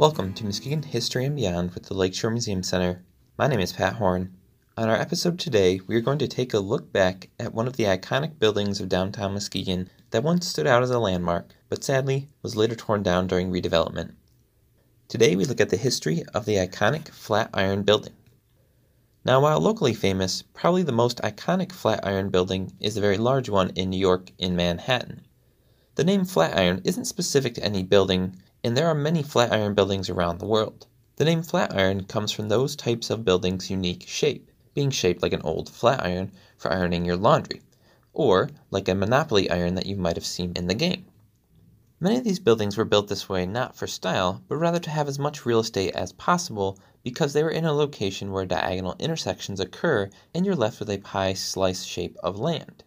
Welcome to Muskegon History and Beyond with the Lakeshore Museum Center. My name is Pat Horn. On our episode today, we are going to take a look back at one of the iconic buildings of downtown Muskegon that once stood out as a landmark, but sadly was later torn down during redevelopment. Today, we look at the history of the iconic Flatiron Building. Now, while locally famous, probably the most iconic Flatiron building is the very large one in New York in Manhattan. The name Flatiron isn't specific to any building, and there are many Flatiron buildings around the world. The name Flatiron comes from those types of buildings' unique shape, being shaped like an old flatiron for ironing your laundry, or like a Monopoly iron that you might have seen in the game. Many of these buildings were built this way not for style, but rather to have as much real estate as possible because they were in a location where diagonal intersections occur and you're left with a pie slice shape of land.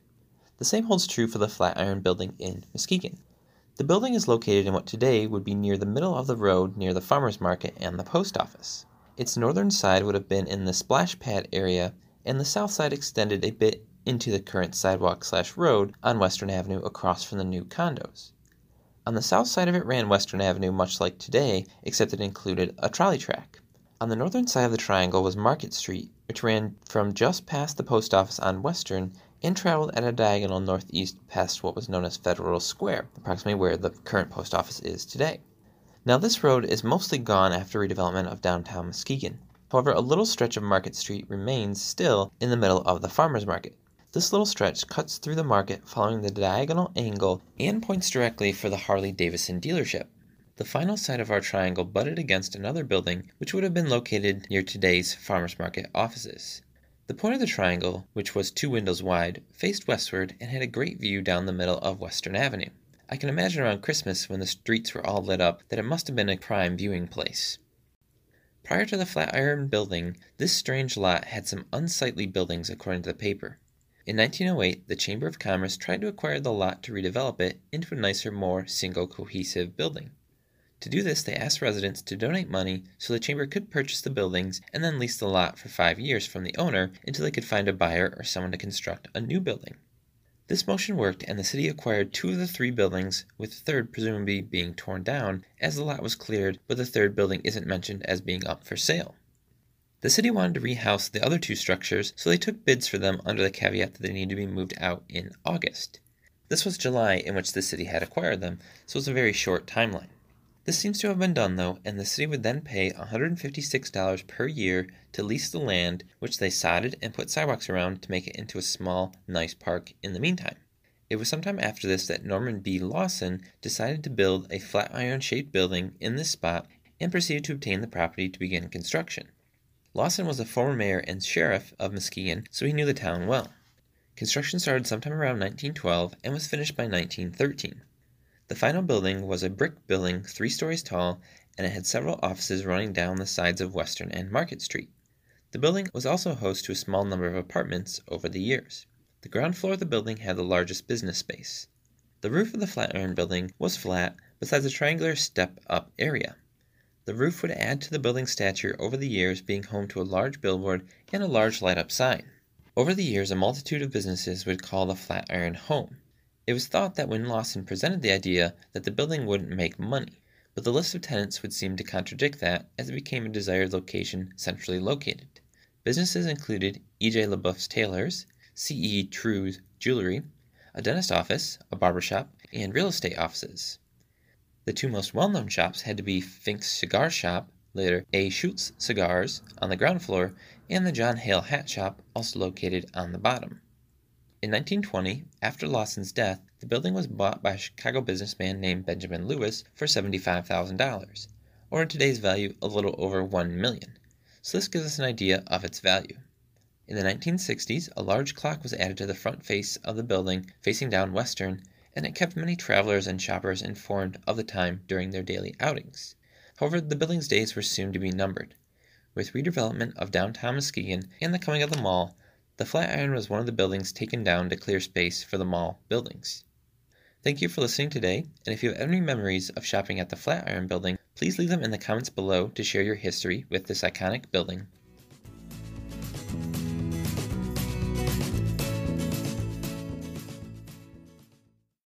The same holds true for the Flatiron building in Muskegon. The building is located in what today would be near the middle of the road near the farmers market and the post office. Its northern side would have been in the splash pad area, and the south side extended a bit into the current sidewalk slash road on Western Avenue across from the new condos. On the south side of it ran Western Avenue much like today, except it included a trolley track. On the northern side of the triangle was Market Street, which ran from just past the post office on Western and traveled at a diagonal northeast past what was known as Federal Square, approximately where the current post office is today. Now, this road is mostly gone after redevelopment of downtown Muskegon. However, a little stretch of Market Street remains still in the middle of the farmers market. This little stretch cuts through the market following the diagonal angle and points directly for the Harley Davidson dealership. The final side of our triangle butted against another building which would have been located near today's farmers market offices. The point of the triangle, which was two windows wide, faced westward and had a great view down the middle of Western Avenue. I can imagine around Christmas when the streets were all lit up that it must have been a prime viewing place. Prior to the Flatiron building, this strange lot had some unsightly buildings according to the paper. In 1908, the Chamber of Commerce tried to acquire the lot to redevelop it into a nicer, more single cohesive building. To do this, they asked residents to donate money so the chamber could purchase the buildings and then lease the lot for five years from the owner until they could find a buyer or someone to construct a new building. This motion worked, and the city acquired two of the three buildings, with the third presumably being torn down as the lot was cleared, but the third building isn't mentioned as being up for sale. The city wanted to rehouse the other two structures, so they took bids for them under the caveat that they needed to be moved out in August. This was July in which the city had acquired them, so it was a very short timeline. This seems to have been done though, and the city would then pay $156 per year to lease the land, which they sodded and put sidewalks around to make it into a small, nice park in the meantime. It was sometime after this that Norman B. Lawson decided to build a flatiron shaped building in this spot and proceeded to obtain the property to begin construction. Lawson was a former mayor and sheriff of Muskegon, so he knew the town well. Construction started sometime around 1912 and was finished by 1913. The final building was a brick building three stories tall, and it had several offices running down the sides of Western and Market Street. The building was also host to a small number of apartments over the years. The ground floor of the building had the largest business space. The roof of the Flatiron building was flat, besides a triangular step up area. The roof would add to the building's stature over the years, being home to a large billboard and a large light up sign. Over the years, a multitude of businesses would call the Flatiron home. It was thought that when Lawson presented the idea that the building wouldn't make money, but the list of tenants would seem to contradict that as it became a desired location centrally located. Businesses included E.J. LeBoeuf's Tailors, C.E. True's Jewelry, a dentist office, a barber shop, and real estate offices. The two most well known shops had to be Fink's Cigar Shop, later A. Schutz Cigars, on the ground floor, and the John Hale Hat Shop, also located on the bottom. In 1920, after Lawson's death, the building was bought by a Chicago businessman named Benjamin Lewis for $75,000, or in today's value, a little over 1 million. So this gives us an idea of its value. In the 1960s, a large clock was added to the front face of the building facing down Western and it kept many travelers and shoppers informed of the time during their daily outings. However, the building's days were soon to be numbered. With redevelopment of downtown Muskegon and the coming of the mall, the Flatiron was one of the buildings taken down to clear space for the mall buildings. Thank you for listening today, and if you have any memories of shopping at the Flatiron building, please leave them in the comments below to share your history with this iconic building.